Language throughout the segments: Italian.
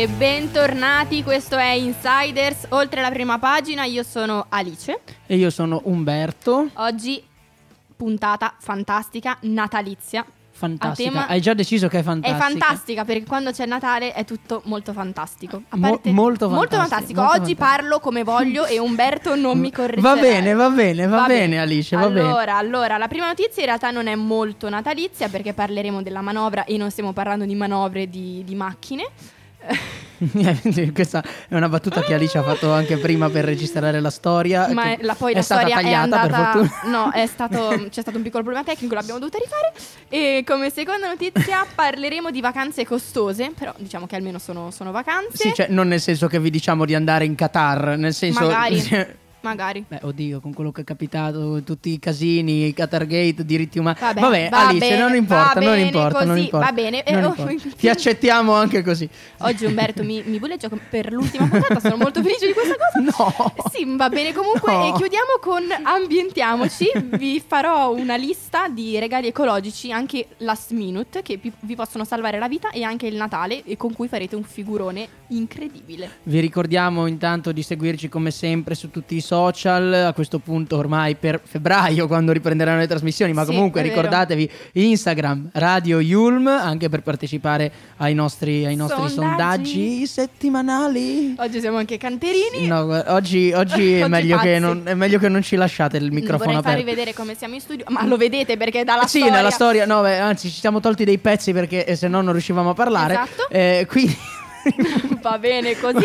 E bentornati, questo è Insiders, oltre la prima pagina, io sono Alice. E io sono Umberto. Oggi puntata fantastica, natalizia. Fantastica. Hai già deciso che è fantastica? È fantastica perché quando c'è Natale è tutto molto fantastico. A Mo- parte- molto fantastico, molto Oggi fantastico. parlo come voglio e Umberto non mi correggerà. Va bene, va bene, va bene, Alice, va bene. allora, allora, la prima notizia in realtà non è molto natalizia perché parleremo della manovra e non stiamo parlando di manovre di, di macchine. Questa è una battuta che Alice ha fatto anche prima per registrare la storia. Ma è- la, poi è la stata storia è tagliata andata. per fortuna. No, è stato, c'è stato un piccolo problema tecnico, l'abbiamo dovuta rifare. E come seconda notizia parleremo di vacanze costose. Però diciamo che almeno sono, sono vacanze. Sì, cioè, non nel senso che vi diciamo di andare in Qatar, nel senso... Magari. Magari. Beh, oddio, con quello che è capitato, tutti i casini, i Qatargate, diritti umani. Vabbè, Vabbè, va Alice, bene, non importa, non importa, non così, importa. va bene. Non Eh, oh, importa. Ti accettiamo anche così. Oggi Umberto mi, mi bulleggia per l'ultima puntata, sono molto felice di questa cosa. No. Sì, va bene comunque. No. E chiudiamo con Ambientiamoci. vi farò una lista di regali ecologici, anche last minute, che vi, vi possono salvare la vita e anche il Natale, e con cui farete un figurone incredibile. Vi ricordiamo intanto di seguirci come sempre su tutti i social, a questo punto ormai per febbraio quando riprenderanno le trasmissioni, ma Sì, comunque ricordatevi Instagram Radio Yulm anche per partecipare ai nostri, ai nostri Sondaggi. sondaggi settimanali. Oggi siamo anche canterini. No, guarda, oggi, oggi è, Oggi meglio non, è meglio che non ci lasciate il microfono Vorrei farvi aperto. vedere come siamo in studio, ma lo vedete perché dalla sì, storia. nella storia, no, beh, anzi, ci siamo tolti dei pezzi perché eh, se no non riuscivamo a parlare. Esatto. Eh, quindi. Va bene così.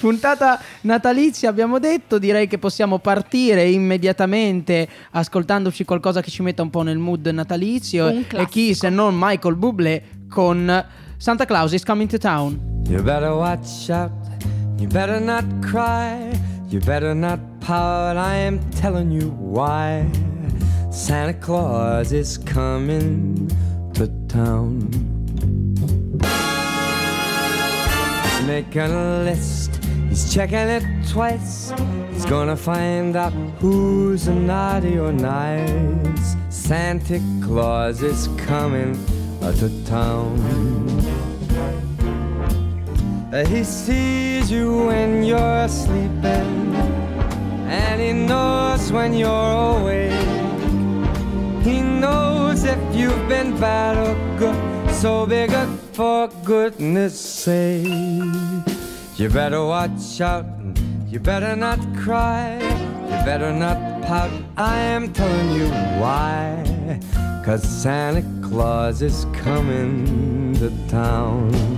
Puntata natalizia abbiamo detto, direi che possiamo partire immediatamente ascoltandoci qualcosa che ci metta un po' nel mood natalizio e chi se non Michael Bublé con Santa Claus is coming to town. You better watch out. You better not cry. You better not pout. I am telling you why. Santa Claus is coming to town. Making a list. He's checking it twice. He's gonna find out who's naughty or nice. Santa Claus is coming to town. Uh, He sees you when you're sleeping, and he knows when you're awake. He knows if you've been bad or good, so be good for goodness sake. You better watch out, you better not cry, you better not pout. I am telling you why. Cause Santa Claus is coming to town.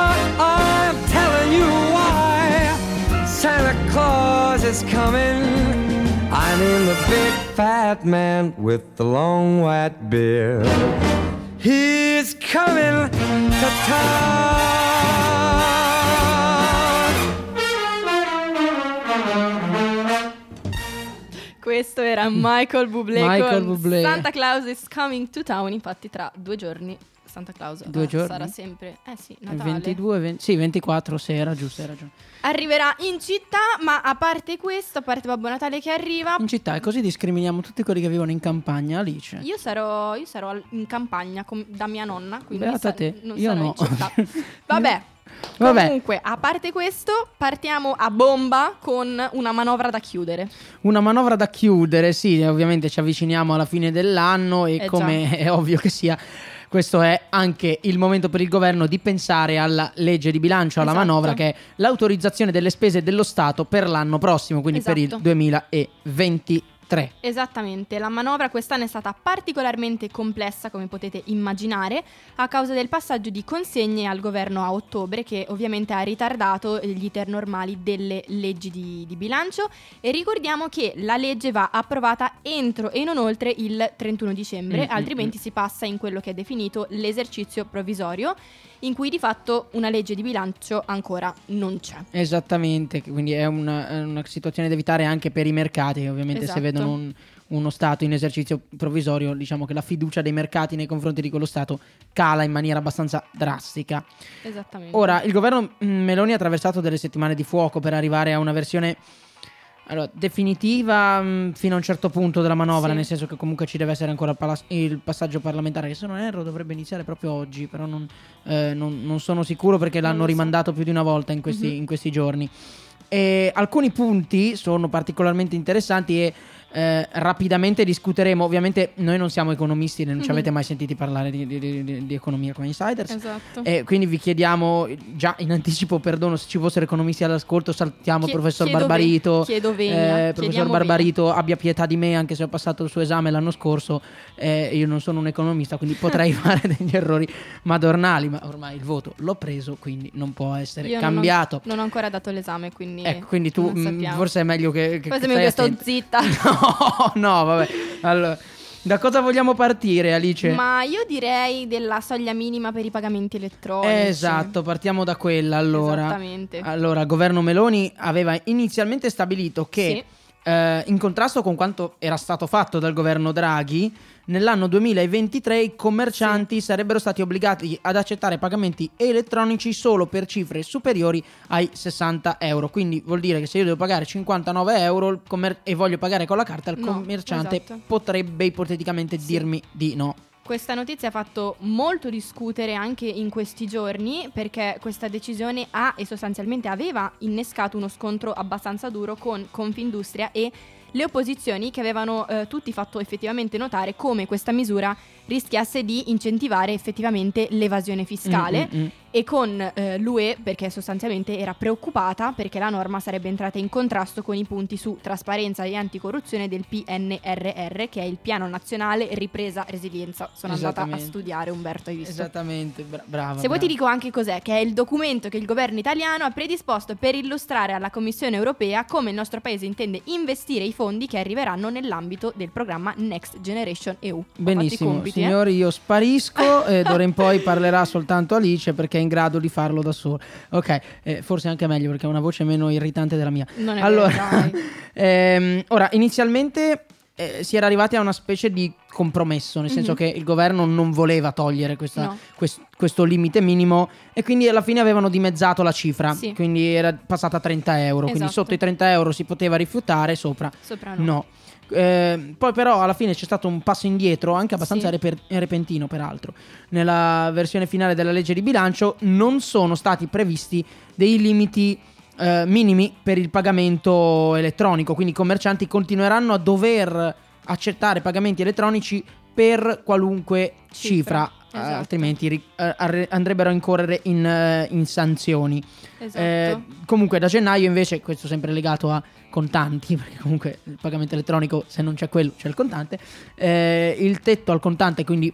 pout. I'm telling you why. Santa Claus is coming. I mean the big fat man with the long white beard. He's coming to town. Questo era Michael Bublé Michael con Bublé. Santa Claus is coming to town. Infatti, tra due giorni Santa Claus Due eh, giorni? sarà sempre. Eh sì, Natale. 22, 20 sì, 24, se era giusto, hai ragione. Arriverà in città, ma a parte questo, a parte Babbo Natale che arriva, In città, e così discriminiamo tutti quelli che vivono in campagna, Alice. io sarò, io sarò al- in campagna com- da mia nonna. Quindi Beata sa- te, non io sarò no. in città. Vabbè. Vabbè. Comunque, a parte questo, partiamo a bomba con una manovra da chiudere. Una manovra da chiudere, sì, ovviamente ci avviciniamo alla fine dell'anno e Eh già. come è ovvio che sia, questo è anche il momento per il governo di pensare alla legge di bilancio, alla esatto. manovra che è l'autorizzazione delle spese dello Stato per l'anno prossimo, quindi esatto. per il esatto. 2023. 3. Esattamente, la manovra quest'anno è stata particolarmente complessa come potete immaginare a causa del passaggio di consegne al governo a ottobre che ovviamente ha ritardato gli iter normali delle leggi di, di bilancio e ricordiamo che la legge va approvata entro e non oltre il 31 dicembre, mm-hmm. altrimenti si passa in quello che è definito l'esercizio provvisorio in cui di fatto una legge di bilancio ancora non c'è. Esattamente, quindi è una, una situazione da evitare anche per i mercati, ovviamente Esatto. se vedono un- uno Stato in esercizio provvisorio, diciamo che la fiducia dei mercati nei confronti di quello Stato cala in maniera abbastanza drastica. Esattamente. Ora, il governo mm, Meloni ha attraversato delle settimane di fuoco per arrivare a una versione allora, definitiva mm, fino a un certo punto della manovra, Sì. nel senso che comunque ci deve essere ancora il, pala- il passaggio parlamentare, che se non erro dovrebbe iniziare proprio oggi, però non, eh, non- non sono sicuro perché l'hanno rimandato più di una volta in questi, Mhm. in questi giorni. E alcuni punti sono particolarmente interessanti e eh, rapidamente discuteremo. Ovviamente noi non siamo economisti, non ci Mhm. avete mai sentiti parlare di, di- di- di- economia come insiders. Esatto. E quindi vi chiediamo già in anticipo perdono se ci fossero economisti all'ascolto, saltiamo Chie- professor chiedo ve- Barbarito. chiedo venia, Eh, professor Barbarito abbia pietà di me anche se ho passato il suo esame l'anno scorso. Eh, io non sono un economista, quindi potrei fare degli errori madornali, ma ormai il voto l'ho preso, quindi non può essere Io non ho- cambiato. Non ho ancora dato l'esame, quindi. Ecco, quindi tu mh, sappiamo. forse è meglio che, che Forse è meglio che sto zitta. No, no, vabbè. Allora, da cosa vogliamo partire, Alice? Ma io direi della soglia minima per i pagamenti elettronici. Esatto, partiamo da quella allora. Esattamente. Allora, il governo Meloni aveva inizialmente stabilito che, eh, in contrasto con quanto era stato fatto dal governo Draghi, nell'anno 2023 i commercianti sarebbero stati obbligati ad accettare pagamenti elettronici solo per cifre superiori ai 60 euro. Quindi vuol dire che se io devo pagare 59 euro commer- e voglio pagare con la carta, il No, commerciante esatto. potrebbe ipoteticamente Sì. dirmi di no. Questa notizia ha fatto molto discutere anche in questi giorni perché questa decisione ha e sostanzialmente aveva innescato uno scontro abbastanza duro con Confindustria e le opposizioni che avevano eh, tutti fatto effettivamente notare come questa misura rischiasse di incentivare effettivamente l'evasione fiscale Mm, mm, mm. e con eh, l'UE perché sostanzialmente era preoccupata perché la norma sarebbe entrata in contrasto con i punti su trasparenza e anticorruzione del PNRR che è il Piano Nazionale Ripresa Resilienza. Sono andata a studiare Umberto, hai visto? Esattamente, bra- brava. Se vuoi brava. ti dico anche cos'è, che è il documento che il governo italiano ha predisposto per illustrare alla Commissione europea come il nostro paese intende investire i fondi che arriveranno nell'ambito del programma Next Generation EU. Benissimo, eh. Signori, io sparisco e d'ora in poi parlerà soltanto Alice perché è in grado di farlo da sola. Ok, eh, forse anche meglio perché ha una voce meno irritante della mia. Non è allora, vero, ehm, ora, inizialmente eh, si era arrivati a una specie di compromesso, nel senso Mhm. che il governo non voleva togliere questa- No. quest- questo limite minimo e quindi alla fine avevano dimezzato la cifra, Sì. quindi era passata a 30 euro, quindi Esatto. sotto i 30 euro si poteva rifiutare, sopra Sopra no. No. Eh, poi però alla fine c'è stato un passo indietro, anche abbastanza Sì. reper- repentino peraltro. Nella versione finale della legge di bilancio non sono stati previsti dei limiti eh, minimi per il pagamento elettronico, quindi i commercianti continueranno a dover accettare pagamenti elettronici per qualunque cifra, Cifra, esatto. altrimenti ri- eh, andrebbero a incorrere in, eh, in sanzioni. Esatto. Eh, comunque da gennaio invece, questo sempre legato a contanti, perché comunque il pagamento elettronico se non c'è quello c'è il contante, eh, il tetto al contante, quindi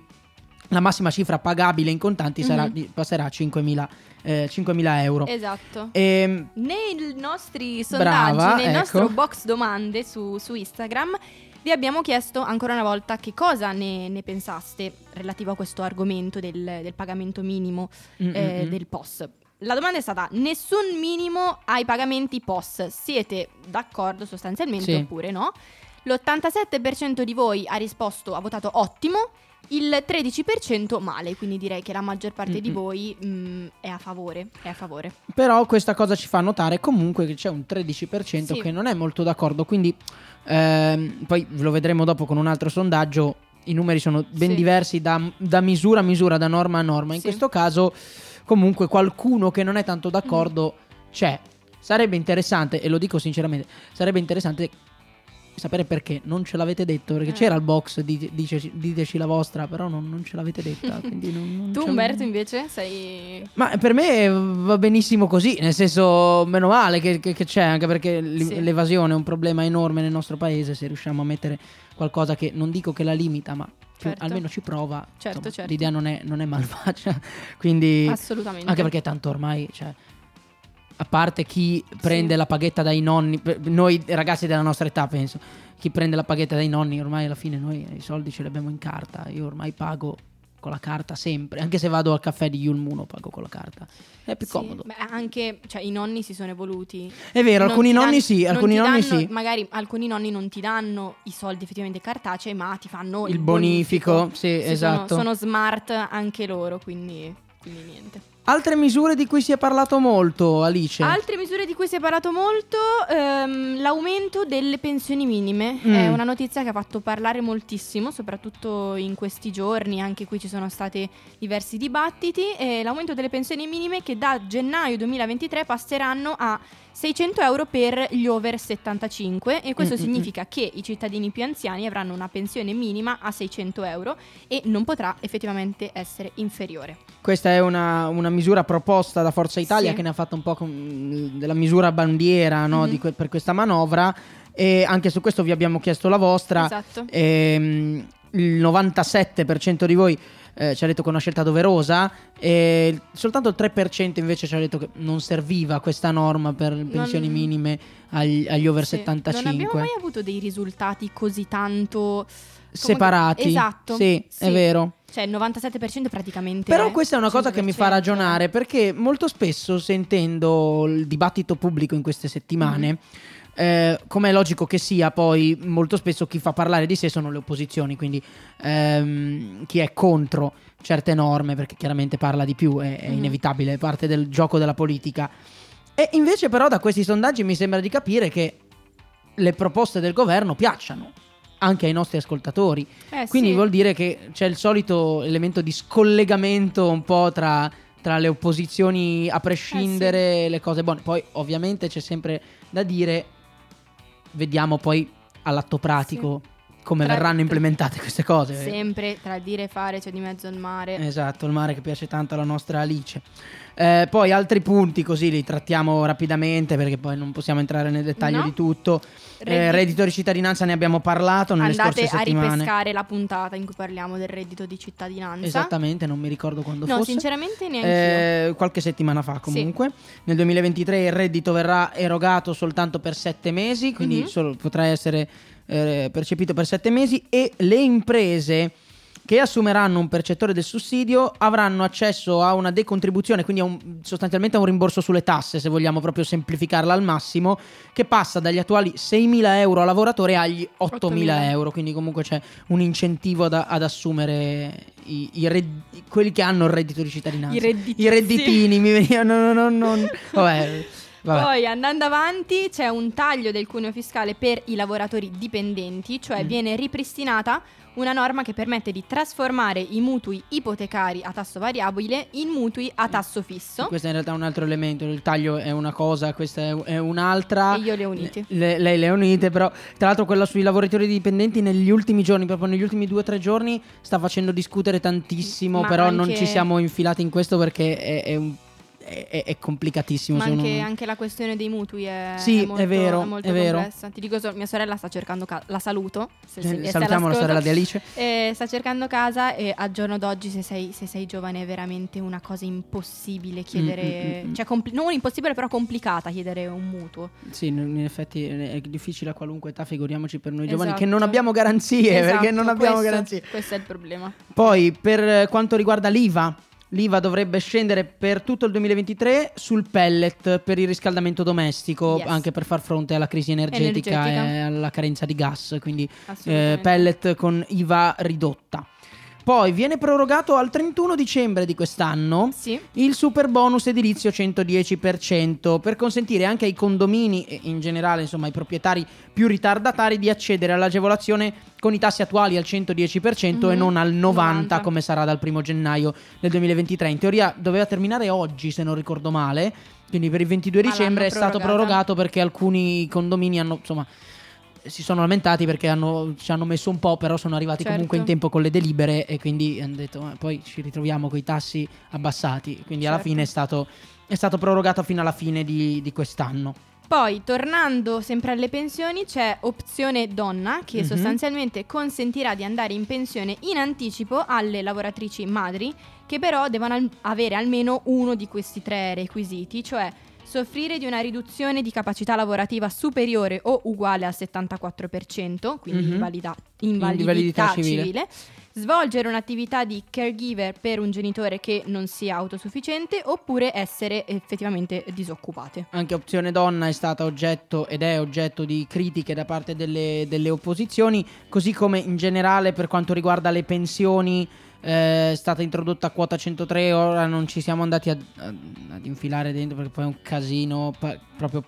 la massima cifra pagabile in contanti sarà Mhm. di- passerà a 5.000, eh, 5.000 euro. Esatto. Ehm, Nei nostri sondaggi, Brava, nel ecco. nostro box domande su, su Instagram, vi abbiamo chiesto ancora una volta che cosa ne, ne pensaste relativo a questo argomento del, del pagamento minimo Mm, eh, mm, mm. del POS. La domanda è stata: nessun minimo ai pagamenti POS. Siete d'accordo sostanzialmente Sì. oppure no? L'87% di voi ha risposto, ha votato ottimo, il 13% male, quindi direi che la maggior parte di Mm-mm. voi mm, è a favore. È a favore. Però questa cosa ci fa notare comunque che c'è un 13% Sì. che non è molto d'accordo. Quindi ehm, poi lo vedremo dopo con un altro sondaggio. I numeri sono ben Sì. diversi da, da misura a misura, da norma a norma. In Sì. questo caso, comunque, qualcuno che non è tanto d'accordo c'è. Sarebbe interessante, e lo dico sinceramente, sarebbe interessante sapere perché non ce l'avete detto. Perché Eh. c'era il box, di- dice- diteci la vostra, però non, non ce l'avete detta. quindi non- non Tu, Umberto, invece, sei. ma per me va benissimo così, nel senso, meno male che, che- che c'è, anche perché Sì. l'evasione è un problema enorme nel nostro paese, se riusciamo a mettere qualcosa che non dico che la limita, ma Certo. almeno ci prova, Certo, insomma, certo. l'idea non è, non è malvagia, quindi... Assolutamente. Anche perché tanto ormai, cioè, a parte chi prende la paghetta dai nonni, noi ragazzi della nostra età penso, chi prende la paghetta dai nonni, ormai alla fine noi i soldi ce li abbiamo in carta, io ormai pago con la carta sempre, anche se vado al caffè di Yulmuno pago con la carta, è più Sì, comodo. beh, anche cioè, i nonni si sono evoluti. È vero, Non alcuni nonni dan- sì, alcuni nonni danno- sì. Magari alcuni nonni non ti danno i soldi effettivamente cartacei, ma ti fanno il, Il bonifico, sì, Sì, esatto. Sono, sono smart anche loro, quindi, quindi niente. Altre misure di cui si è parlato molto, Alice. Altre misure di cui si è parlato molto, ehm, l'aumento delle pensioni minime Mm. è una notizia che ha fatto parlare moltissimo, soprattutto in questi giorni, anche qui ci sono stati diversi dibattiti, e l'aumento delle pensioni minime che da gennaio 2023 passeranno a 600 euro per gli over 75 e questo Mm, mm, significa che i cittadini più anziani avranno una pensione minima a 600 euro e non potrà effettivamente essere inferiore. Questa è una, una misura proposta da Forza Italia Sì. che ne ha fatto un po' con- della misura bandiera no, Mhm. di que- per questa manovra e anche su questo vi abbiamo chiesto la vostra. Esatto. Ehm, il 97% di voi eh, ci ha detto che è una scelta doverosa e soltanto il 3% invece ci ha detto che non serviva questa norma per le pensioni Non- minime agli, agli over Sì. 75 Non abbiamo mai avuto dei risultati così tanto come- separati. Esatto. Sì, è vero. Cioè il 97% praticamente. Però questa è una cosa che mi fa 100%. ragionare perché molto spesso sentendo il dibattito pubblico in queste settimane, Mhm. eh, come è logico che sia, poi molto spesso chi fa parlare di sé sono le opposizioni, quindi ehm, chi è contro certe norme perché chiaramente parla di più, è, è Mhm. inevitabile, è parte del gioco della politica. E invece però da questi sondaggi mi sembra di capire che le proposte del governo piacciono anche ai nostri ascoltatori. Eh, Quindi sì. vuol dire che c'è il solito elemento di scollegamento un po' tra, tra le opposizioni a prescindere Eh, le cose buone. Poi ovviamente c'è sempre da dire, vediamo poi all'atto pratico come Tra- verranno implementate queste cose. Sempre tra dire e fare c'è di mezzo il mare. Esatto, il mare che piace tanto alla nostra Alice. Eh, poi altri punti così li trattiamo rapidamente perché poi non possiamo entrare nel dettaglio No. di tutto. Eh, Reddito- reddito di cittadinanza ne abbiamo parlato nelle Andate a ripescare la puntata in cui parliamo del reddito di cittadinanza. Esattamente, non mi ricordo quando No, fosse. sinceramente neanche Eh, qualche settimana fa Sì. comunque. Nel 2023 il reddito verrà erogato soltanto per sette mesi, quindi Mhm. solo- potrà essere eh, percepito per sette mesi e le imprese che assumeranno un percettore del sussidio avranno accesso a una decontribuzione, quindi a un- sostanzialmente a un rimborso sulle tasse, se vogliamo proprio semplificarla al massimo, che passa dagli attuali 6.000 euro a lavoratore agli 8.000 8.000 euro, quindi comunque c'è un incentivo ad, ad assumere i- i red- quelli che hanno il reddito di cittadinanza. I redditi- I redditini mi venivano. Non, non, non- Vabbè, vabbè. Poi andando avanti c'è un taglio del cuneo fiscale per i lavoratori dipendenti, cioè Mm. viene ripristinata una norma che permette di trasformare i mutui ipotecari a tasso variabile in mutui a tasso fisso. Questo è in realtà un altro elemento. Il taglio è una cosa, questa è, è un'altra. E io le ho unite. Le- lei le ha unite, però. Tra l'altro, quella sui lavoratori dipendenti negli ultimi giorni, proprio negli ultimi due o tre giorni, sta facendo discutere tantissimo. Ma però non anche- ci siamo infilati in questo perché è, è un- è, è- è complicatissimo. Ma se uno- anche, anche la questione dei mutui è, Sì, è molto, è vero, molto vero. complessa. Ti dico, mia sorella sta cercando casa, la saluto. Se, se- Eh, se è Salutiamo la sorella di Alice. Eh, sta cercando casa e al giorno d'oggi se sei, se sei giovane è veramente una cosa impossibile chiedere, Mm, mm, mm. cioè compli- non impossibile però complicata chiedere un mutuo. Sì, in effetti è difficile a qualunque età, figuriamoci per noi giovani che non Esatto. abbiamo garanzie, perché Esatto, non abbiamo questo- garanzie. Questo è il problema. Poi, per quanto riguarda l'IVA, l'IVA dovrebbe scendere per tutto il 2023 sul pellet per il riscaldamento domestico, Yes. anche per far fronte alla crisi energetica, Energetica. e alla carenza di gas, quindi eh, pellet con IVA ridotta. Poi viene prorogato al 31 dicembre di quest'anno Sì, il super bonus edilizio 110% per consentire anche ai condomini e in generale insomma ai proprietari più ritardatari di accedere all'agevolazione con i tassi attuali al 110% e Mhm. non al 90% 90. come sarà dal 1 gennaio del 2023. In teoria doveva terminare oggi se non ricordo male, quindi per il 22 Ma dicembre è stato prorogato perché alcuni condomini hanno insomma si sono lamentati perché hanno, ci hanno messo un po', però sono arrivati Certo. comunque in tempo con le delibere e quindi hanno detto "Ma poi ci ritroviamo con i tassi abbassati. Quindi alla Certo. fine è stato, è stato prorogato fino alla fine di, di quest'anno. Poi, tornando sempre alle pensioni, c'è opzione donna che Mhm. sostanzialmente consentirà di andare in pensione in anticipo alle lavoratrici madri che però devono al- avere almeno uno di questi tre requisiti, cioè soffrire di una riduzione di capacità lavorativa superiore o uguale al 74%, quindi Mhm. invalida- Invalidità invalidità civile. civile. Svolgere un'attività di caregiver per un genitore che non sia autosufficiente oppure essere effettivamente disoccupate. Anche opzione donna è stata oggetto ed è oggetto di critiche da parte delle, delle opposizioni, così come in generale per quanto riguarda le pensioni è stata introdotta quota 103, ora non ci siamo andati ad, ad- ad infilare dentro perché poi è un casino pa- proprio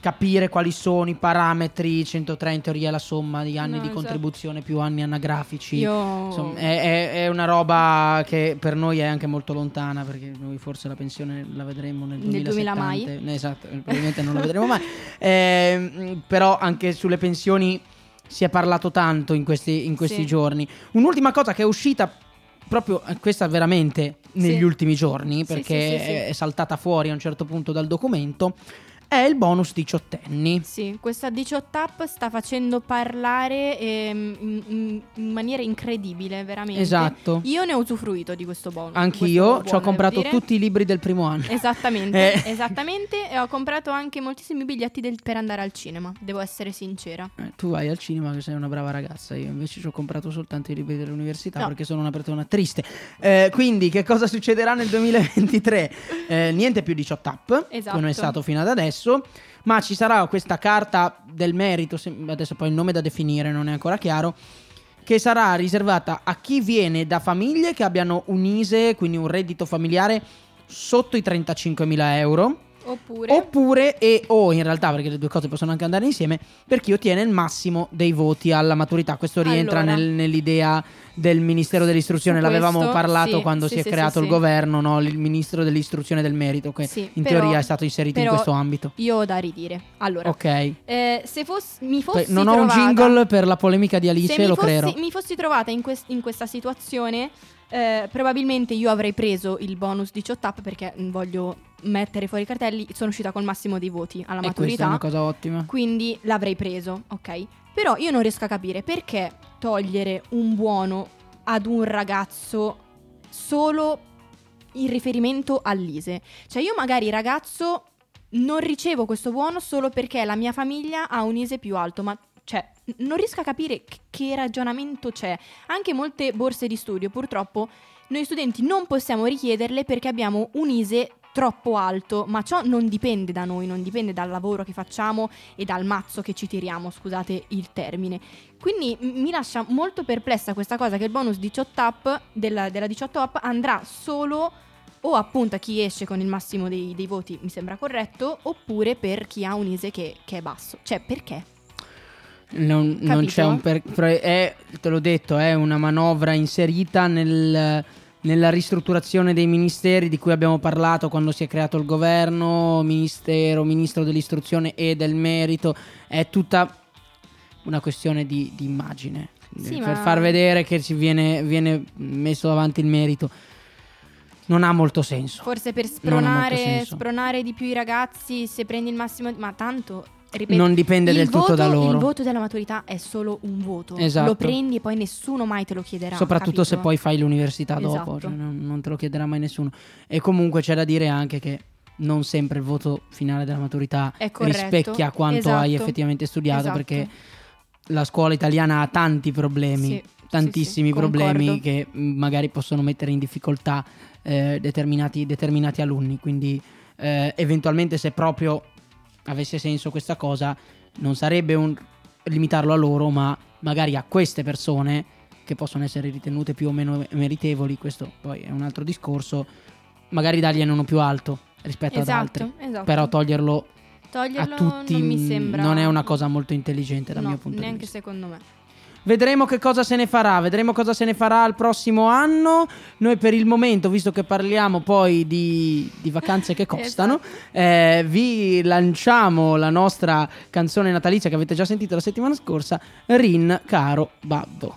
capire quali sono i parametri 103 in teoria è la somma di anni No, di esatto. contribuzione più anni anagrafici. Io Insomma, è, è- è una roba che per noi è anche molto lontana perché noi forse la pensione la vedremo nel Nel 2000 mai. 2070. Esatto, probabilmente non la vedremo mai. Ehm, però anche sulle pensioni si è parlato tanto in questi, in questi Sì. giorni. Un'ultima cosa che è uscita proprio eh, questa veramente negli Sì. ultimi giorni perché sì, sì, è saltata fuori a un certo punto dal documento è il bonus diciottenni. Sì, questa 18 app sta facendo parlare ehm, in, in- maniera incredibile, veramente. Esatto. Io ne ho usufruito di questo bonus. Anch'io questo ci ho comprato tutti i libri del primo anno. Esattamente, Eh. esattamente. E ho comprato anche moltissimi biglietti del- per andare al cinema, devo essere sincera. Eh, tu vai al cinema che sei una brava ragazza, io invece ci ho comprato soltanto i libri dell'università No. perché sono una persona triste. Eh, quindi che cosa succederà nel 2023? Eh, niente più 18 app, Esatto. come è stato fino ad adesso, ma ci sarà questa carta del merito, adesso poi il nome da definire non è ancora chiaro, che sarà riservata a chi viene da famiglie che abbiano un ISE, quindi un reddito familiare sotto i 35.000 euro. Oppure... Oppure, e o in realtà, perché le due cose possono anche andare insieme, per chi ottiene il massimo dei voti alla maturità. Questo rientra Allora. nel- nell'idea del Ministero dell'Istruzione. Su L'avevamo questo, parlato sì, quando sì, si è sì, creato sì, il sì. governo, no? il Ministro dell'Istruzione del Merito, che Sì, in però- teoria è stato inserito in però questo ambito. Io ho da ridire. Allora, Ok. eh, se fos- mi fossi non ho un trovata- jingle per la polemica di Alice, Se mi lo fossi, creerò. mi fossi trovata in, quest- in questa situazione, eh, probabilmente io avrei preso il bonus 18 up perché mh, voglio mettere fuori i cartelli. Sono uscita col massimo dei voti alla E questa è maturità. una cosa ottima. Quindi l'avrei preso, ok? Però io non riesco a capire perché togliere un buono ad un ragazzo solo in riferimento all'ISE. Cioè io magari ragazzo non ricevo questo buono solo perché la mia famiglia ha un ISE più alto, ma cioè non riesco a capire che, che ragionamento c'è. Anche molte borse di studio, purtroppo, noi studenti non possiamo richiederle perché abbiamo un ISE troppo alto, ma ciò non dipende da noi, non dipende dal lavoro che facciamo e dal mazzo che ci tiriamo, scusate il termine. Quindi m- mi lascia molto perplessa questa cosa che il bonus 18 up della, della 18 up andrà solo o appunto a chi esce con il massimo dei, dei voti, mi sembra corretto, oppure per chi ha un ISE che, che è basso. Cioè, perché? Non, non c'è un per... pro- è, te l'ho detto, è una manovra inserita nel- nella ristrutturazione dei ministeri di cui abbiamo parlato quando si è creato il governo, ministero, ministro dell'istruzione e del merito. È tutta una questione di, di immagine. Sì, per ma- far vedere che ci viene, viene messo avanti il merito. non ha molto senso. Forse per spronare, spronare di più i ragazzi, se prendi il massimo... Ma tanto, ripeto, Non dipende del tutto voto- da loro. Il voto della maturità è solo un voto. Esatto. Lo prendi e poi nessuno mai te lo chiederà. Soprattutto se capito? poi fai l'università dopo, Esatto. cioè non, non te lo chiederà mai nessuno. E comunque c'è da dire anche che non sempre il voto finale della maturità rispecchia quanto Esatto. hai effettivamente studiato Esatto. perché la scuola italiana ha tanti problemi, Sì, tantissimi sì, sì, problemi concordo. che magari possono mettere in difficoltà eh, determinati, determinati alunni. Quindi eh, eventualmente se proprio avesse senso questa cosa non sarebbe un limitarlo a loro, ma magari a queste persone che possono essere ritenute più o meno meritevoli, questo poi è un altro discorso, magari dargliene uno più alto rispetto ad altri. Esatto, esatto. Però toglierlo Toglierlo a tutti non mi mh, sembra... non è una cosa molto intelligente dal No, mio punto di neanche vista. secondo me. Vedremo che cosa se ne farà, vedremo cosa se ne farà il prossimo anno. Noi per il momento, visto che parliamo poi di, di vacanze che costano, eh, vi lanciamo la nostra canzone natalizia che avete già sentito la settimana scorsa, Rin caro babbo.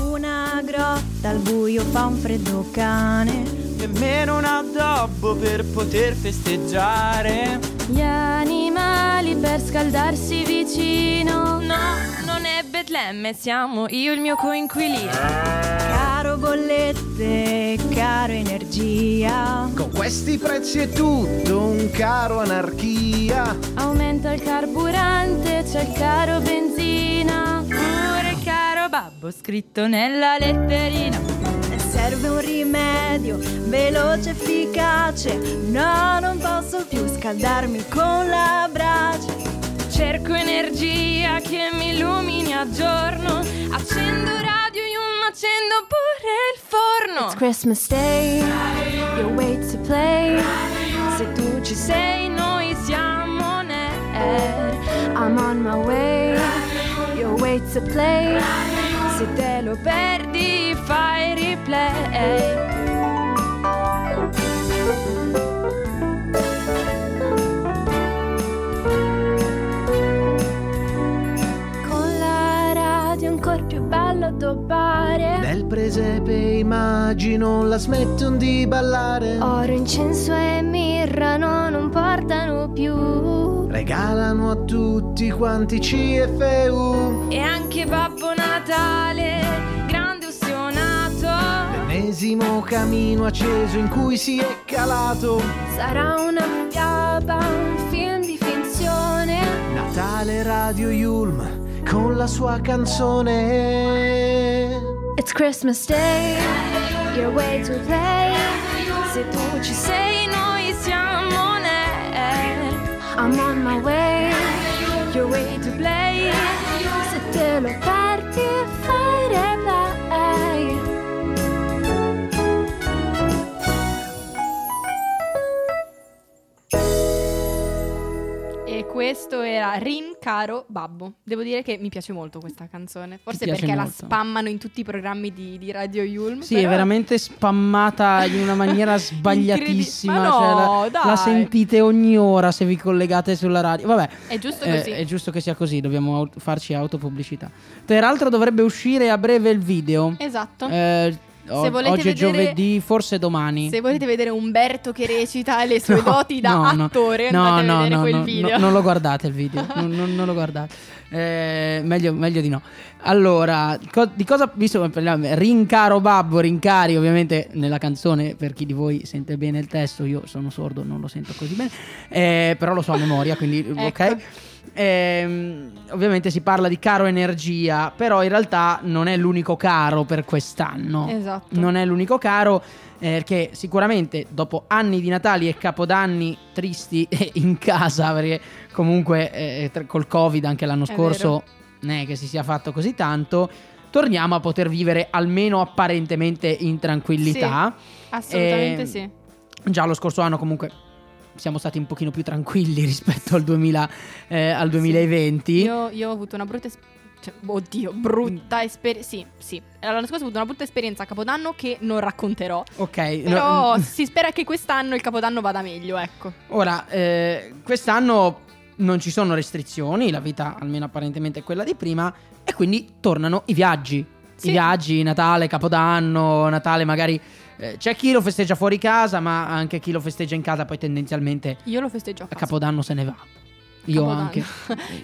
Una grotta al buio fa un freddo cane. Nemmeno un addobbo per poter festeggiare. Gli animali per scaldarsi vicino. No, non è Betlemme, siamo io e il mio coinquilino. Caro bollette, caro energia. Con questi prezzi è tutto un caro anarchia. Aumenta il carburante, c'è il caro benzina. Pure caro babbo scritto nella letterina. E serve un rimedio veloce, efficace. No, non posso più scaldarmi con la brace. Cerco energia che mi illumini a giorno. Accendo radio, io accendo pure il forno. It's Christmas Day, you wait to play. Se tu ci sei, noi siamo nerd. I'm on my way, you wait to play. Se te lo perdi, replay. Con la radio ancora più bello addobbare. Nel presepe immagino la smettono di ballare. Oro, incenso e mirra no, non portano più. Regalano a tutti quanti CFU. E anche Babbo Natale. L'ennesimo camino acceso in cui si è calato. Sarà una fiaba, un film di finzione. Natale Radio Yulm con la sua canzone. It's Christmas Day, your way to play. Se tu ci sei, noi siamo nerd. I'm on my way, your way to play. Se te lo fai questo era Rin Caro Babbo. Devo dire che mi piace molto questa canzone. Forse perché la molto. spammano in tutti i programmi di, di Radio Yulm. Sì, però- è veramente spammata in una maniera sbagliatissima. No, cioè, la, dai. la sentite ogni ora se vi collegate sulla radio. Vabbè, È giusto eh, così. è giusto che sia così, dobbiamo aut- farci autopubblicità. Peraltro dovrebbe uscire a breve il video. Esatto. Eh, o- Se volete oggi è vedere- giovedì, forse domani. Se volete vedere Umberto che recita le sue No, doti da no, attore, No, andate no, a vedere no, quel video. no, non lo guardate il video, non, non- non lo guardate. Eh, meglio, meglio di no. Allora, co- di cosa visto che parliamo? Rincaro babbo, rincari, ovviamente nella canzone, per chi di voi sente bene il testo, io sono sordo, non lo sento così bene, eh, però lo so a memoria, quindi ok. Ehm, ovviamente si parla di caro energia, però in realtà non è l'unico caro per quest'anno. Esatto. Non è l'unico caro, eh, perché sicuramente dopo anni di Natali e Capodanni tristi in casa, perché comunque eh, col Covid anche l'anno È scorso non è che si sia fatto così tanto, torniamo a poter vivere almeno apparentemente in tranquillità. Assolutamente Eh, sì. Già lo scorso anno comunque siamo stati un pochino più tranquilli rispetto al, 2000, eh, al 2020. Io, io ho avuto una brutta esperienza. oddio, brutta esperienza. Sì, sì. L'anno scorso ho avuto una brutta esperienza a Capodanno che non racconterò. Ok, Però no- si spera che quest'anno il Capodanno vada meglio, ecco. Ora, eh, quest'anno non ci sono restrizioni, la vita almeno apparentemente è quella di prima, e quindi tornano i viaggi. Sì. I viaggi, Natale, Capodanno, Natale magari eh, c'è chi lo festeggia fuori casa, ma anche chi lo festeggia in casa poi tendenzialmente Io lo festeggio a a. Capodanno se ne va. Io Capodanno. anche.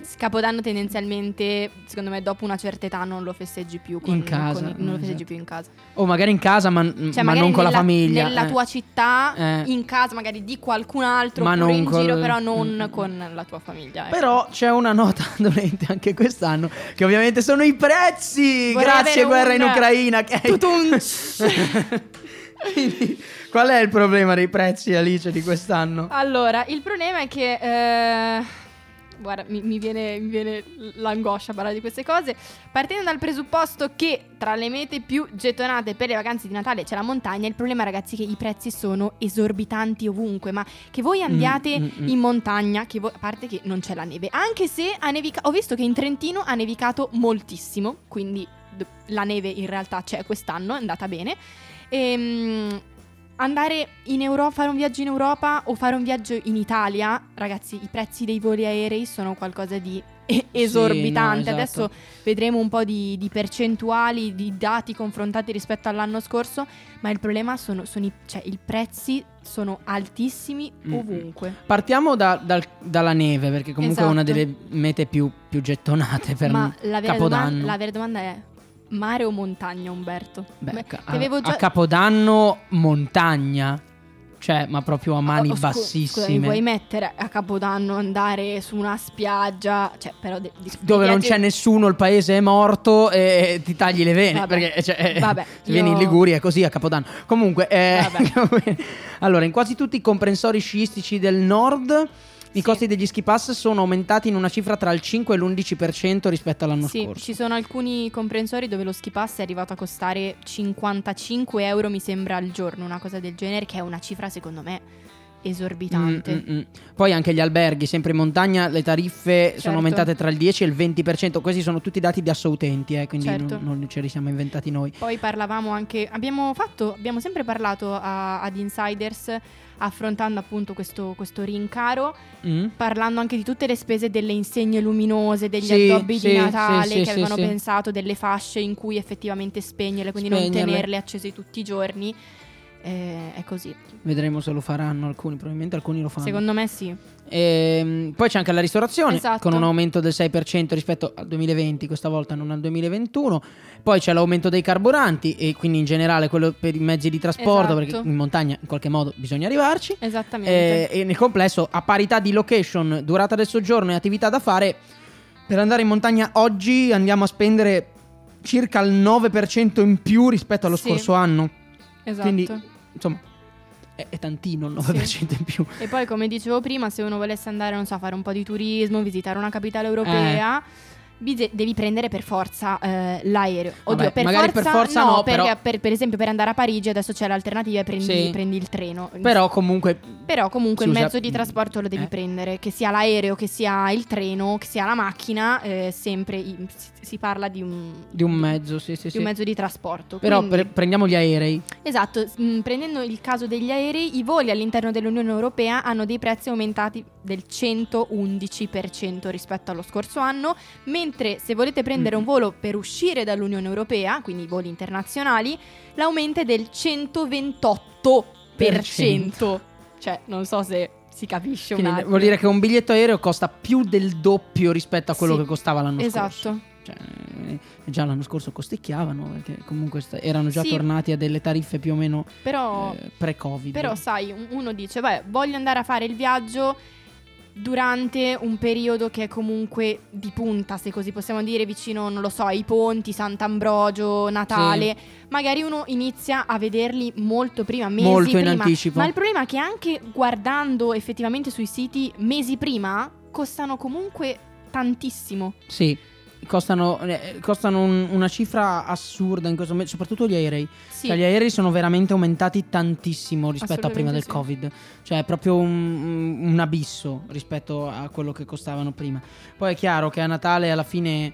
Capodanno tendenzialmente, secondo me, dopo una certa età non lo festeggi più con, In casa, con non lo esatto. festeggi più in casa. O magari in casa, ma, Cioè, ma non con la nella- famiglia. Nella eh. tua città, Eh. in casa, magari di qualcun altro, Ma non in col- giro, però non Mm. con la tua famiglia. ecco. Però c'è una nota dolente anche quest'anno, che ovviamente sono i prezzi. Vorrei Grazie guerra in un- Ucraina. Che qual è il problema dei prezzi, Alice, di quest'anno? Allora, il problema è che. eh, guarda, mi, mi viene, mi viene l'angoscia a parlare di queste cose. Partendo dal presupposto che tra le mete più gettonate per le vacanze di Natale c'è la montagna, il problema, ragazzi, è che i prezzi sono esorbitanti ovunque. Ma che voi andiate mm, mm. in montagna, che voi- a parte che non c'è la neve, anche se ha nevicato. Ho visto che in Trentino ha nevicato moltissimo, quindi la neve in realtà c'è quest'anno, è andata bene. Ehm, andare in Europa, fare un viaggio in Europa o fare un viaggio in Italia, ragazzi, i prezzi dei voli aerei sono qualcosa di e- esorbitante. no, esatto. Adesso vedremo un po' di, di percentuali, di dati confrontati rispetto all'anno scorso, ma il problema sono, sono i, cioè, i prezzi sono altissimi Mm. ovunque. Partiamo da- dal- dalla neve, perché comunque è una Esatto. delle mete più, più gettonate per ma la vera, Capodanno. domanda, la vera domanda è mare o montagna, Umberto? Beh, Beh, avevo già... a Capodanno montagna, cioè, ma proprio a mani Oh, scu- bassissime. Scusa, vuoi mettere a Capodanno andare su una spiaggia, cioè però de- di- dove non viaggi- c'è nessuno, il paese è morto e ti tagli le vene. Vabbè. Perché cioè, Vabbè, se vieni in io- Liguria è così a Capodanno. Comunque, eh, allora, in quasi tutti i comprensori sciistici del nord. I costi degli ski pass sono aumentati in una cifra tra il 5 e l'11% rispetto all'anno Sì, scorso. ci sono alcuni comprensori dove lo ski pass è arrivato a costare 55 euro, mi sembra, al giorno, una cosa del genere, che è una cifra secondo me esorbitante. Mm, mm, mm. Poi anche gli alberghi, sempre in montagna, le tariffe Certo. sono aumentate tra il 10 e il 20%. Questi sono tutti dati di assoutenti, eh, quindi Certo. non, non ce li siamo inventati noi. Poi parlavamo anche, abbiamo fatto, abbiamo sempre parlato a- ad Insiders affrontando appunto questo, questo rincaro, Mm? parlando anche di tutte le spese delle insegne luminose, degli Sì, addobbi sì, di Natale sì, che avevano pensato delle fasce in cui effettivamente spegnerle, quindi non Spegnerle. tenerle accese tutti i giorni. Eh, è così. Vedremo se lo faranno alcuni, probabilmente alcuni lo fanno. Secondo me sì. Ehm, poi c'è anche la ristorazione Esatto. con un aumento del 6% rispetto al 2020, questa volta non al 2021. Poi c'è l'aumento dei carburanti e quindi in generale quello per i mezzi di trasporto, Esatto. perché in montagna in qualche modo bisogna arrivarci. Esattamente. Eh, e nel complesso, a parità di location, durata del soggiorno e attività da fare, per andare in montagna oggi andiamo a spendere circa il 9% in più rispetto allo Sì. scorso anno. esatto. Quindi, insomma, è, è tantino il 9% in più. E poi, come dicevo prima, se uno volesse andare, non so, a fare un po' di turismo, visitare una capitale europea. bise- Devi prendere per forza eh, l'aereo. Oddio, Vabbè, per magari forza, per forza no, perché però- per, per esempio per andare a Parigi adesso c'è l'alternativa e prendi, Sì. prendi il treno. Però comunque Però comunque il usa- mezzo di trasporto lo devi Eh. prendere, che sia l'aereo, che sia il treno, che sia la macchina, eh, sempre si, parla di un, di un mezzo, sì, sì, di sì. un mezzo di trasporto. Però Quindi- pre- prendiamo gli aerei. Esatto, mh, prendendo il caso degli aerei, i voli all'interno dell'Unione Europea hanno dei prezzi aumentati del 111% rispetto allo scorso anno, mentre se volete prendere Mm. un volo per uscire dall'Unione Europea, quindi i voli internazionali, l'aumento è del 128%. Cioè, non so se si capisce Quindi vuol dire che un biglietto aereo costa più del doppio rispetto a quello Sì, che costava l'anno Esatto. scorso. Cioè, eh, già l'anno scorso costicchiavano perché comunque sta- erano già Sì. tornati a delle tariffe più o meno Però eh, pre-Covid. Però sai, un- uno dice, beh, voglio andare a fare il viaggio durante un periodo che è comunque di punta, se così possiamo dire, vicino, non lo so, ai ponti, Sant'Ambrogio, Natale. Magari uno inizia a vederli molto prima, mesi Molto in prima. anticipo. Ma il problema è che anche guardando effettivamente sui siti mesi prima, costano comunque tantissimo. Sì, costano, eh, costano un- una cifra assurda in questo momento, soprattutto gli aerei. Sì. Cioè, gli aerei sono veramente aumentati tantissimo rispetto a prima del Assolutamente Covid. Cioè, è proprio un, un abisso rispetto a quello che costavano prima. Poi è chiaro che a Natale alla fine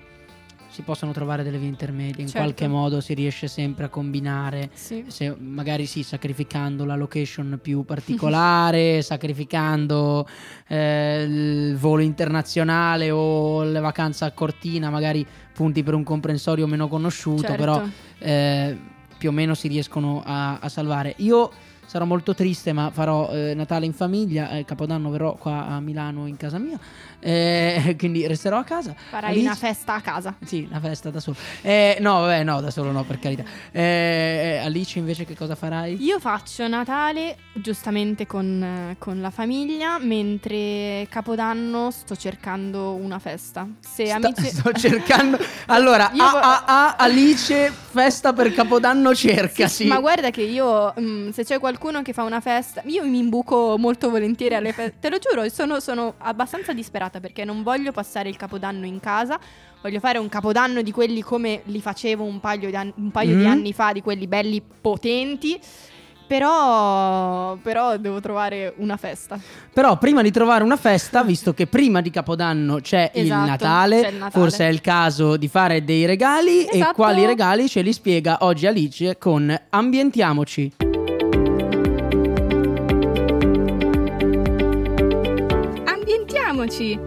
si possono trovare delle vie intermedie. In Certo. qualche modo si riesce sempre a combinare. Sì. Se, magari sì, sacrificando la location più particolare, sacrificando eh, il volo internazionale o la vacanza a Cortina, magari punti per un comprensorio meno conosciuto, Certo. però eh, più o meno si riescono a, a salvare. Io sarò molto triste, ma farò eh, Natale in famiglia. eh, Capodanno verrò qua a Milano in casa mia. eh, quindi resterò a casa. Farai Alice- una festa a casa. Sì, una festa da solo. Eh, no, vabbè, no, da solo no, per carità. Eh, Alice, invece, che cosa farai? Io faccio Natale giustamente con, eh, con la famiglia, mentre Capodanno sto cercando una festa. Se Sta- amici... sto cercando. Allora, Io a, a, a, Alice, festa per Capodanno cerca, sì. Ma guarda che io, mm, se c'è qualcuno che fa una festa, io mi imbuco molto volentieri alle feste. Te lo giuro, sono, sono abbastanza disperata perché non voglio passare il capodanno in casa. Voglio fare un capodanno di quelli come li facevo un paio di, anni, un paio di Mm. anni fa, di quelli belli potenti. Però, però devo trovare una festa. Però prima di trovare una festa, visto che prima di Capodanno c'è, il, Esatto, Natale, c'è il Natale. forse è il caso di fare dei regali. E Esatto. quali regali ce li spiega oggi Alice con Ambientiamoci. Ambientiamoci!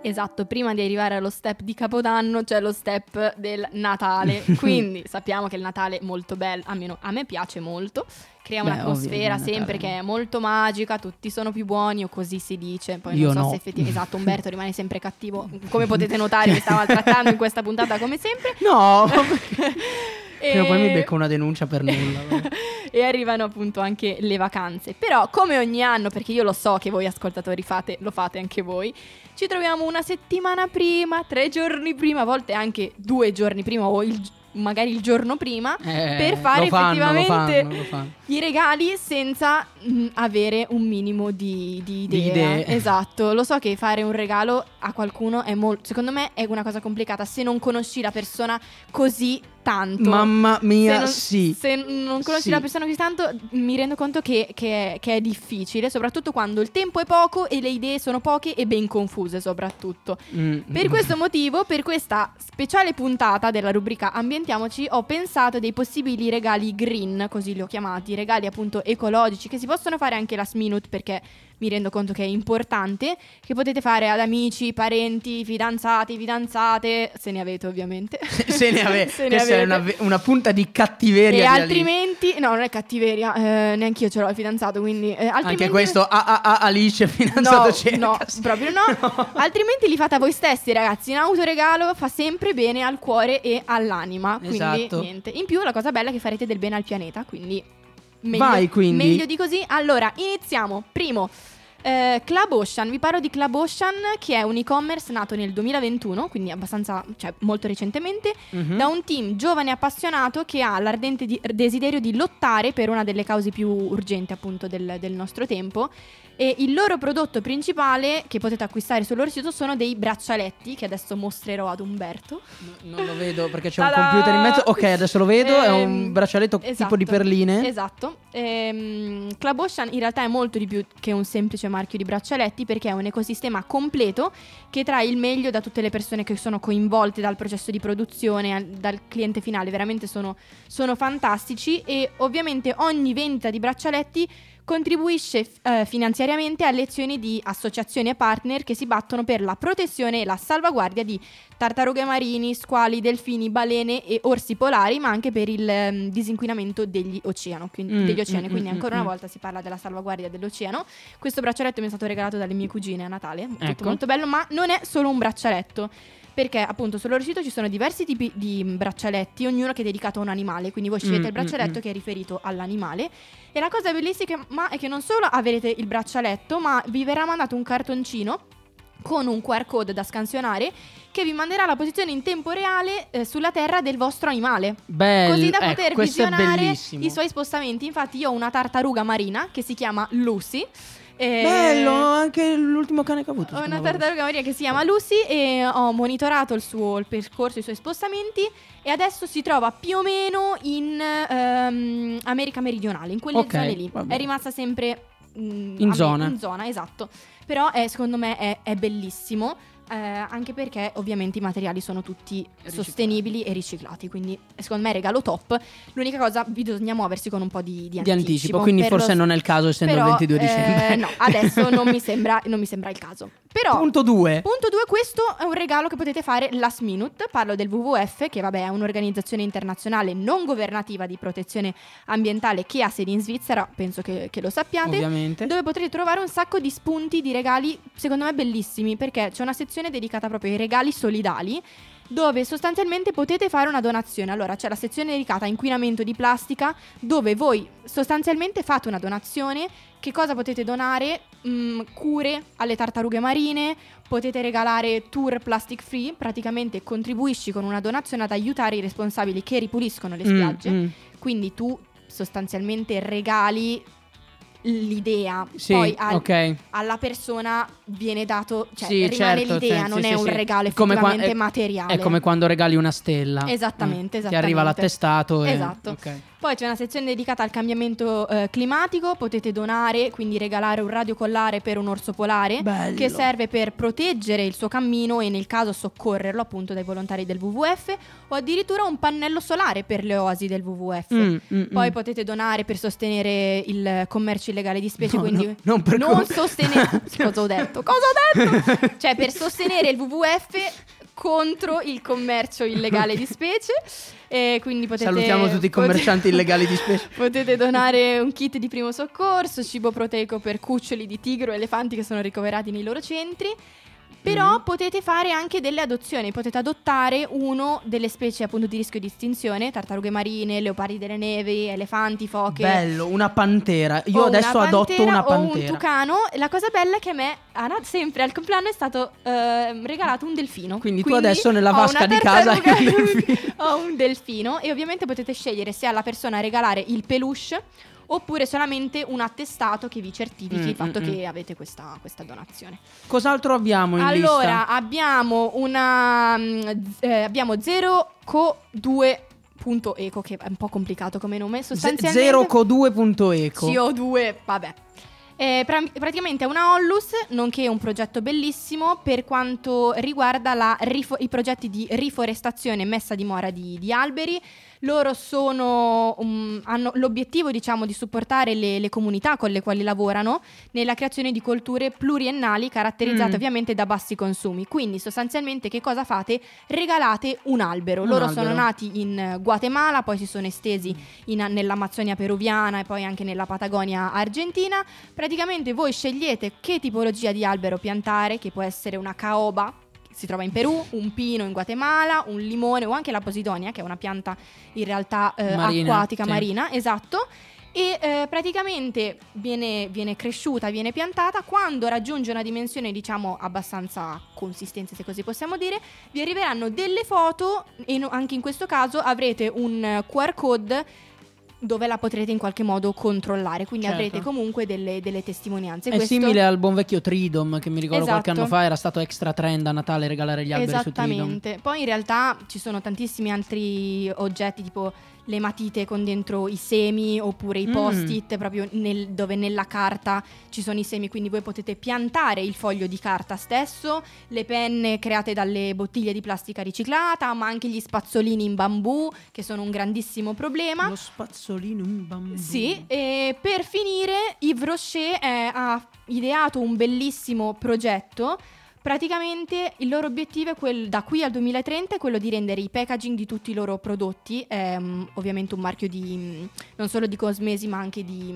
Esatto, prima di arrivare allo step di Capodanno c'è lo step del Natale. Quindi sappiamo che il Natale è molto bello, almeno a me piace molto. Crea Beh, un'atmosfera sempre che è molto magica, tutti sono più buoni o così si dice. Poi Io non so no. se effettivamente esatto, Umberto rimane sempre cattivo. Come potete notare, mi stava trattando in questa puntata come sempre. No, E- prima o poi mi becco una denuncia per nulla. e arrivano appunto anche le vacanze. Però, come ogni anno, perché io lo so che voi ascoltatori fate, lo fate anche voi, ci troviamo una settimana prima, tre giorni prima, a volte anche due giorni prima o il- magari il giorno prima. Eh, Per fare lo fanno, effettivamente lo fanno, lo fanno. I regali senza mh, avere un minimo di, di Di idea. idee. Esatto, lo so che fare un regalo a qualcuno è molto, secondo me è una cosa complicata se non conosci la persona così tanto. Mamma mia, se non, sì. se non conosci Sì. la persona così tanto, mi rendo conto che, che è, che è difficile, soprattutto quando il tempo è poco e le idee sono poche e ben confuse, soprattutto. Mm. Per questo motivo, per questa speciale puntata della rubrica Ambientiamoci, ho pensato dei possibili regali green, così li ho chiamati, regali appunto ecologici, che si possono fare anche last minute perché mi rendo conto che è importante, che potete fare ad amici, parenti, fidanzati, fidanzate, se ne avete ovviamente. Se ne ave- Se ne avete. una, una punta di cattiveria. E altrimenti, no, non è cattiveria, eh, neanche io ce l'ho il fidanzato, quindi eh, altrimenti Anche questo a, a, a Alice fidanzato No, cerca. no, proprio no. Altrimenti li fate a voi stessi, ragazzi. In autoregalo fa sempre bene al cuore e all'anima. Quindi Esatto. niente. In più, la cosa bella è che farete del bene al pianeta. Quindi meglio, Vai, quindi. meglio di così. Allora, iniziamo. Primo. Eh, Club Ocean, vi parlo di Club Ocean che è un e-commerce nato nel 2021, quindi abbastanza, cioè molto recentemente, Mhm. da un team giovane e appassionato che ha l'ardente di- desiderio di lottare per una delle cause più urgenti appunto del, del nostro tempo e il loro prodotto principale che potete acquistare sul loro sito sono dei braccialetti che adesso mostrerò ad Umberto. No, non lo vedo perché c'è un Ta-da! computer in mezzo. Ok, adesso lo vedo. è un Ehm, braccialetto tipo esatto, di perline. Esatto. Ehm, Club Ocean in realtà è molto di più che un semplice marchio di braccialetti perché è un ecosistema completo che trae il meglio da tutte le persone che sono coinvolte dal processo di produzione, al- dal cliente finale. Veramente sono, sono fantastici e ovviamente ogni vendita di braccialetti contribuisce eh, finanziariamente alle azioni di associazioni e partner che si battono per la protezione e la salvaguardia di tartarughe marini, squali, delfini, balene e orsi polari, ma anche per il ehm, disinquinamento degli, oceano, quindi, Mm, degli oceani. mm, Quindi mm, ancora mm, una mm. volta si parla della salvaguardia dell'oceano. Questo braccialetto mi è stato regalato dalle mie cugine a Natale, tutto Ecco. molto bello, ma non è solo un braccialetto. Perché appunto sul loro sito ci sono diversi tipi di mm, braccialetti, ognuno che è dedicato a un animale, quindi voi scegliete Mm, il braccialetto mm, mm. che è riferito all'animale. E la cosa bellissima ma è che non solo avrete il braccialetto, ma vi verrà mandato un cartoncino con un QR code da scansionare che vi manderà la posizione in tempo reale eh, sulla terra del vostro animale. Bello. Così da ecco, poter è visionare i suoi spostamenti. Infatti, io ho una tartaruga marina che si chiama Lucy. E- Bello, anche l'ultimo cane che ho avuto. ho una tartaruga marina che si chiama Lucy e ho monitorato il suo il percorso, i suoi spostamenti e adesso si trova più o meno in ehm, America meridionale, in quelle Ok, zone lì. vabbè. È rimasta sempre mm, In zona. In zona, esatto. Però è- secondo me è, è bellissimo. Eh, anche perché ovviamente i materiali sono tutti Riciclati. sostenibili e riciclati, quindi secondo me regalo top. L'unica cosa bisogna muoversi con un po' di, di Di anticipo, anticipo quindi per lo forse non è il caso essendo però, il 22 eh, dicembre. no, adesso non mi, sembra, non mi sembra il caso. Però Punto 2. Punto 2, questo è un regalo che potete fare last minute. Parlo del WWF, che vabbè è un'organizzazione internazionale non governativa di protezione ambientale che ha sede in Svizzera, penso che, che lo sappiate. Ovviamente. Dove potrete trovare un sacco di spunti di regali, secondo me bellissimi, perché c'è una sezione dedicata proprio ai regali solidali. Dove sostanzialmente potete fare una donazione. Allora c'è la sezione dedicata a inquinamento di plastica, dove voi sostanzialmente fate una donazione. Che cosa potete donare? Mm, cure alle tartarughe marine, potete regalare tour plastic free, praticamente contribuisci con una donazione ad aiutare i responsabili che ripuliscono le Mm, spiagge. mm. Quindi tu sostanzialmente regali l'idea, Sì, poi al- ok. alla persona viene dato, cioè Sì, rimane certo, l'idea, sì, non sì, è un regalo Come qua- effettivamente è- materiale. È come quando regali una stella. Esattamente, Mm. Ti esattamente. arriva l'attestato. E... Esatto. ok. Poi c'è una sezione dedicata al cambiamento eh, climatico, potete donare, quindi regalare un radiocollare per un orso polare Bello. che serve per proteggere il suo cammino e nel caso soccorrerlo appunto dai volontari del WWF o addirittura un pannello solare per le oasi del WWF. Mm, mm, Poi mm. potete donare per sostenere il commercio illegale di specie, No, quindi no, non non com- sostenere cosa ho detto? Cosa ho detto? cioè per sostenere il WWF contro il commercio illegale di specie. E quindi potete Salutiamo tutti i commercianti potete- illegali di specie. Potete donare un kit di primo soccorso, cibo proteico per cuccioli di tigro e elefanti che sono ricoverati nei loro centri. Però Mm. potete fare anche delle adozioni, potete adottare uno delle specie appunto di rischio di estinzione, tartarughe marine, leopardi delle nevi, elefanti, foche. Bello, una pantera. Io o adesso una adotto pantera una O un pantera. tucano. La cosa bella è che a me, a Nat, sempre al compleanno è stato ehm, regalato un delfino. Quindi tu adesso nella vasca di casa hai un delfino. ho un delfino e ovviamente potete scegliere se alla persona regalare il peluche oppure solamente un attestato che vi certifichi Mm, il fatto mm, che avete questa, questa donazione. Cos'altro abbiamo in Allora, lista? abbiamo una mm, eh, abbiamo 0 co 2 punto eco che è un po' complicato come nome, sostanzialmente Zero co 2.eco. CO2, vabbè. Eh, pra- praticamente è una Ollus, nonché un progetto bellissimo per quanto riguarda la rifo- i progetti di riforestazione e messa a dimora di, di alberi. Loro sono, um, hanno l'obiettivo diciamo, di supportare le, le comunità con le quali lavorano nella creazione di colture pluriennali caratterizzate Mm. ovviamente da bassi consumi. Quindi sostanzialmente che cosa fate? Regalate un albero. Un Loro albero. sono nati in Guatemala, poi si sono estesi in- nell'Amazzonia peruviana e poi anche nella Patagonia argentina. Praticamente voi scegliete che tipologia di albero piantare, che può essere una caoba, si trova in Perù, un pino in Guatemala, un limone o anche la posidonia, che è una pianta in realtà eh, Marina, acquatica sì. marina, esatto. E eh, praticamente viene, viene cresciuta, viene piantata. Quando raggiunge una dimensione, diciamo, abbastanza consistente, se così possiamo dire, vi arriveranno delle foto e no- anche in questo caso avrete un eh, QR code dove la potrete in qualche modo controllare. Quindi Certo. avrete comunque delle, delle testimonianze. È Questo- simile al buon vecchio Tridom che mi ricordo qualche Esatto. anno fa era stato extra trend a Natale regalare gli alberi su Tridom. Esattamente. Poi in realtà ci sono tantissimi altri oggetti tipo le matite con dentro i semi oppure i Mm. post-it proprio nel- dove nella carta ci sono i semi, quindi voi potete piantare il foglio di carta stesso, le penne create dalle bottiglie di plastica riciclata, ma anche gli spazzolini in bambù che sono un grandissimo problema. Lo spazzolino in bambù. Sì, e per finire Yves Rocher eh, ha ideato un bellissimo progetto. Praticamente il loro obiettivo quel, da qui al 2030 è quello di rendere i packaging di tutti i loro prodotti, ehm, ovviamente un marchio di non solo di cosmesi ma anche di,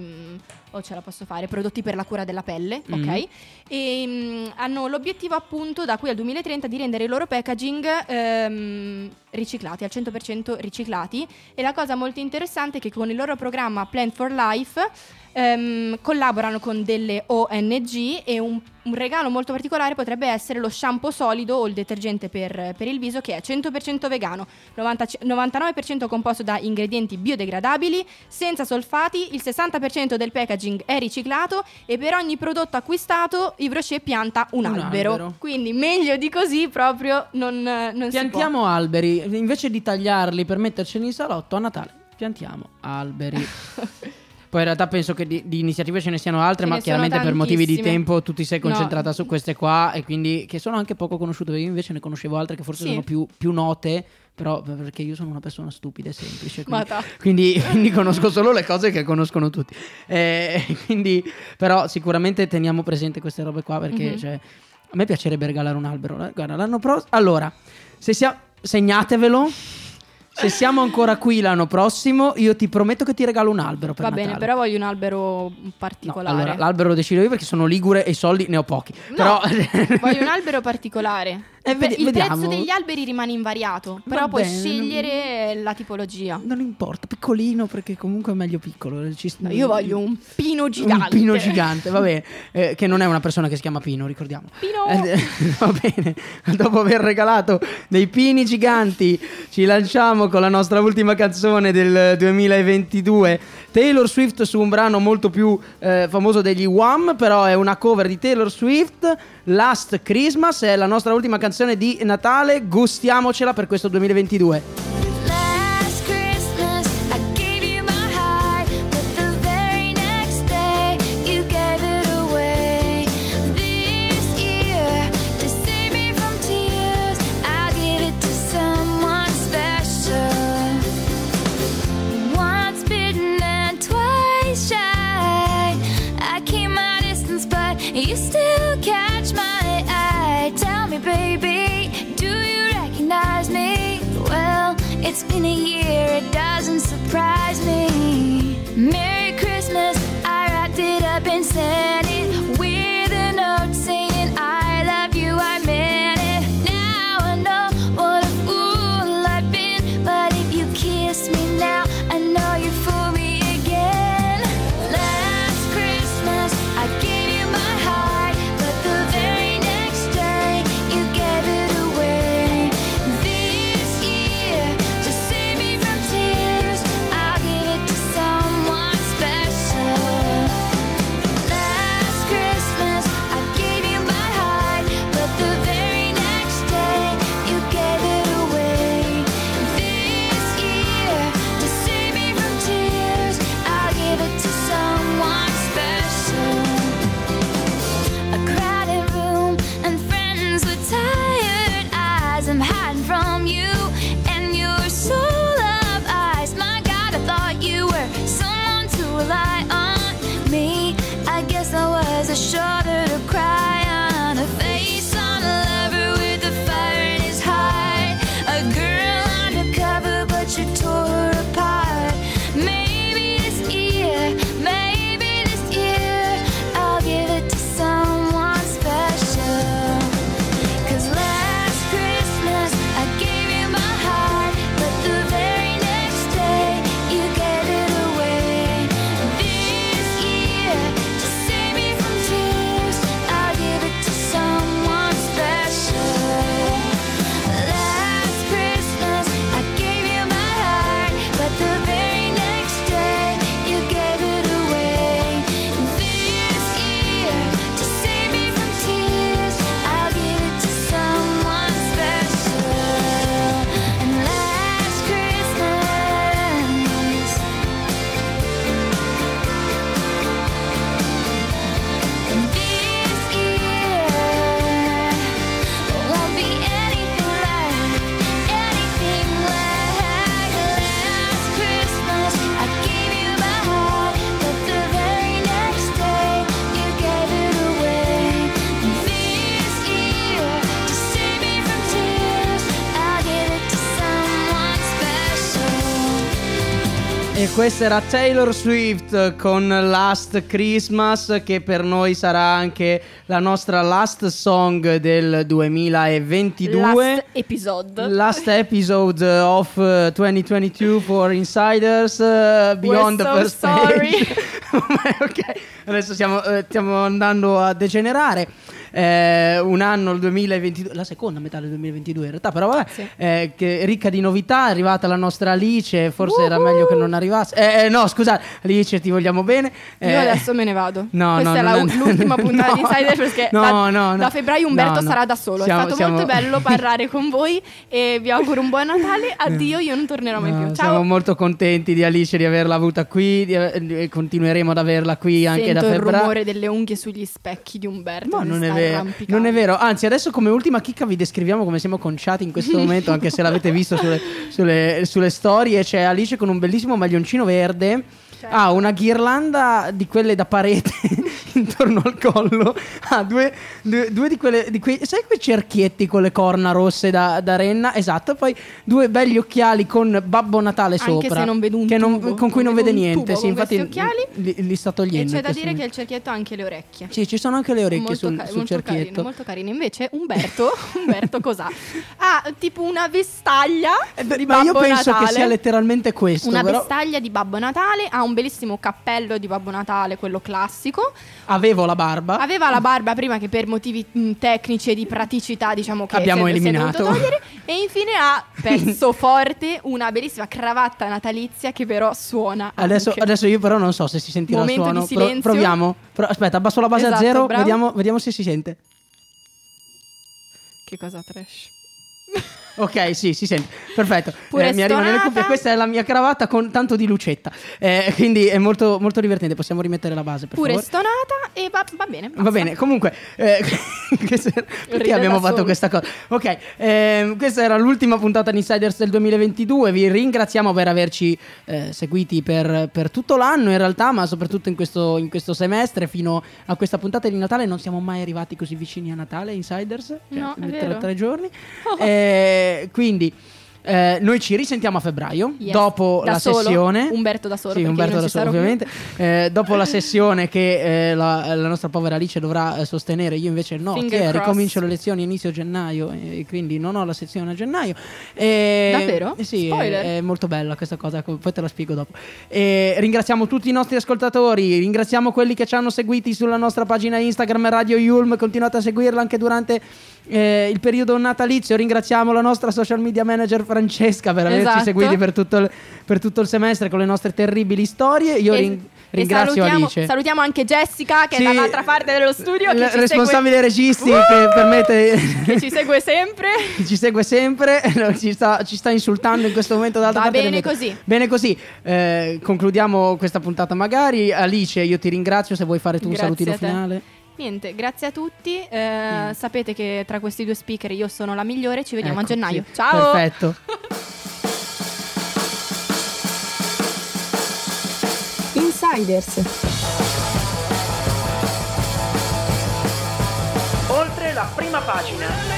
oh ce la posso fare, prodotti per la cura della pelle, Mm. ok? E mm, hanno l'obiettivo appunto da qui al 2030 di rendere i loro packaging ehm, riciclati, al 100% riciclati e la cosa molto interessante è che con il loro programma Plant for Life ehm, collaborano con delle ONG e un, un regalo molto particolare potrebbe essere lo shampoo solido o il detergente per, per il viso che è 100% vegano, 90 99% composto da ingredienti biodegradabili, senza solfati, il 60% del packaging è riciclato e per ogni prodotto acquistato Yves Rocher pianta un, Un albero. albero. Quindi meglio di così proprio non, non si può. Piantiamo alberi, invece di tagliarli per metterceli in salotto a Natale, piantiamo alberi. Poi in realtà penso che di, di iniziative ce ne siano altre, Ce ma chiaramente per motivi di tempo tu ti sei No. concentrata su queste qua e quindi che sono anche poco conosciute. Io invece ne conoscevo altre che forse Sì. sono più, più note, però perché io sono una persona stupida e semplice. Quindi, quindi, quindi conosco solo le cose che conoscono tutti. Eh, quindi, però sicuramente teniamo presente queste robe qua perché Mhm. cioè, A me piacerebbe regalare un albero. eh. Guarda, l'anno prossimo. Allora, se sia... segnatevelo. Se siamo ancora qui l'anno prossimo, io ti prometto che ti regalo un albero. Va bene, Natale. però voglio un albero No, particolare. allora, l'albero lo decido io perché sono ligure e i soldi ne ho pochi. No, Però voglio un albero particolare. Eh, vedi- il vediamo. prezzo degli alberi rimane invariato, Va però puoi bene, scegliere la tipologia. non importa, piccolino perché comunque è meglio piccolo. Ci- No, io voglio un pino gigante. Un pino gigante, va bene. Eh, che non è una persona che si chiama Pino, ricordiamo. Pino! Eh, va bene. Dopo aver regalato dei pini giganti, ci lanciamo con la nostra ultima canzone del 2022. Taylor Swift su un brano molto più eh, famoso degli Wham, però è una cover di Taylor Swift. Last Christmas è la nostra ultima canzone di Natale. Gustiamocela per questo 2022. It's been a year, it doesn't surprise me. E questa era Taylor Swift con Last Christmas che per noi sarà anche la nostra last song del 2022. Last episode. Last episode of uh, 2022 for insiders uh, beyond We're the so first sorry. ok, adesso stiamo, eh, stiamo andando a degenerare. Eh, un anno, il 2022, la seconda metà del 2022 in realtà, però vabbè, Sì. eh, che ricca di novità. È arrivata la nostra Alice. Forse era Woohoo! meglio che non arrivasse. Eh, eh, no, scusate, Alice, ti vogliamo bene. Io Eh, adesso me ne vado. No, Questa no, è non- l'ultima puntata di no. Insider perché No, da, no, no. da febbraio Umberto No, no. sarà da solo. Siamo- è stato siamo- molto bello parlare con voi e vi auguro un buon Natale. Addio, io non tornerò mai No, più. Siamo Ciao. molto contenti di Alice di averla avuta qui di- continueremo ad averla qui anche Sento da il febbraio. rumore delle unghie sugli specchi di Umberto. No, non è, sta vero, non è vero. Anzi, adesso come ultima chicca vi descriviamo come siamo conciati in questo momento, anche se l'avete visto sulle, sulle- sulle storie. C'è Alice con un bellissimo maglioncino verde. Certo. Ha una ghirlanda di quelle da parete intorno al collo ha due, due- due di, quelle, di quei, sai quei cerchietti con le corna rosse da, da renna? Esatto, poi due belli occhiali con Babbo Natale Anche sopra. se non vedo un che non- tubo, con cui non, non vede niente. Sì, infatti occhiali. li, li sta E togliendo. c'è da dire che il cerchietto ha anche le orecchie. Sì, ci sono anche le orecchie molto, sul, ca- sul molto cerchietto. carino, molto carino. Invece Umberto, Umberto cos'ha? Ha tipo una vestaglia Eh, ma io penso Natale. che sia letteralmente questo. una però vestaglia di Babbo Natale, ha un bellissimo cappello di Babbo Natale, quello classico. avevo la barba. Aveva la barba prima che per motivi mh, tecnici e di praticità, diciamo che Abbiamo si si è eliminato. dovuto togliere. E infine ha, pezzo forte, una bellissima cravatta natalizia che però suona. Adesso, adesso io però non so se si sentirà Momento il di suono. Pro- silenzio. proviamo. Pro- aspetta, abbasso la base Esatto, a zero. Vediamo, vediamo se si sente. Che cosa trash? Ok, sì, si sente. Perfetto. Pure Eh, mi arriva nelle stonata. cuffie. Questa è la mia cravatta con tanto di lucetta. Eh, quindi è molto, molto divertente. Possiamo rimettere la base, per Pure favore? stonata e va, va bene. Va basta. bene, comunque, eh, perché abbiamo fatto solo. questa cosa? Ok, ehm, questa era l'ultima puntata di Insiders del 2022. Vi ringraziamo per averci eh, seguiti per, per tutto l'anno, in realtà, ma soprattutto in questo, in questo semestre. Fino a questa puntata di Natale non siamo mai arrivati così vicini a Natale, Insiders. Cioè, No, tra tre giorni. Eh, quindi. eh, noi ci risentiamo a febbraio Yes. dopo Da la solo. sessione. Umberto da solo, Sì, Umberto da solo, ovviamente. Eh, dopo la sessione che eh, la, la nostra povera Alice dovrà eh, sostenere, io invece no, che ricomincio le lezioni inizio gennaio e quindi non ho la sezione a gennaio. E- Davvero? eh sì. È, è molto bella questa cosa, co- poi te la spiego dopo. E ringraziamo tutti i nostri ascoltatori, ringraziamo quelli che ci hanno seguiti sulla nostra pagina Instagram Radio Yulm, continuate a seguirla anche durante eh, il periodo natalizio. Ringraziamo la nostra social media manager Francesca per averci Esatto. seguiti per tutto, il, per tutto il semestre con le nostre terribili storie. Io E- rin- e ringrazio salutiamo, Alice. salutiamo anche Jessica che Sì, è dall'altra parte dello studio. ci responsabile segue, registi Uh! che permette che ci segue sempre. che ci segue sempre, ci sta, ci sta insultando in questo momento dall'altra Va parte bene così. Bene così, Eh, concludiamo questa puntata magari. Alice, io ti ringrazio se vuoi fare tu un Grazie salutino a te. finale. Niente, grazie a tutti. Eh, sapete che tra questi due speaker io sono la migliore. Ci vediamo Ecco, a gennaio. sì. Ciao. Perfetto. Insiders. Oltre la prima pagina.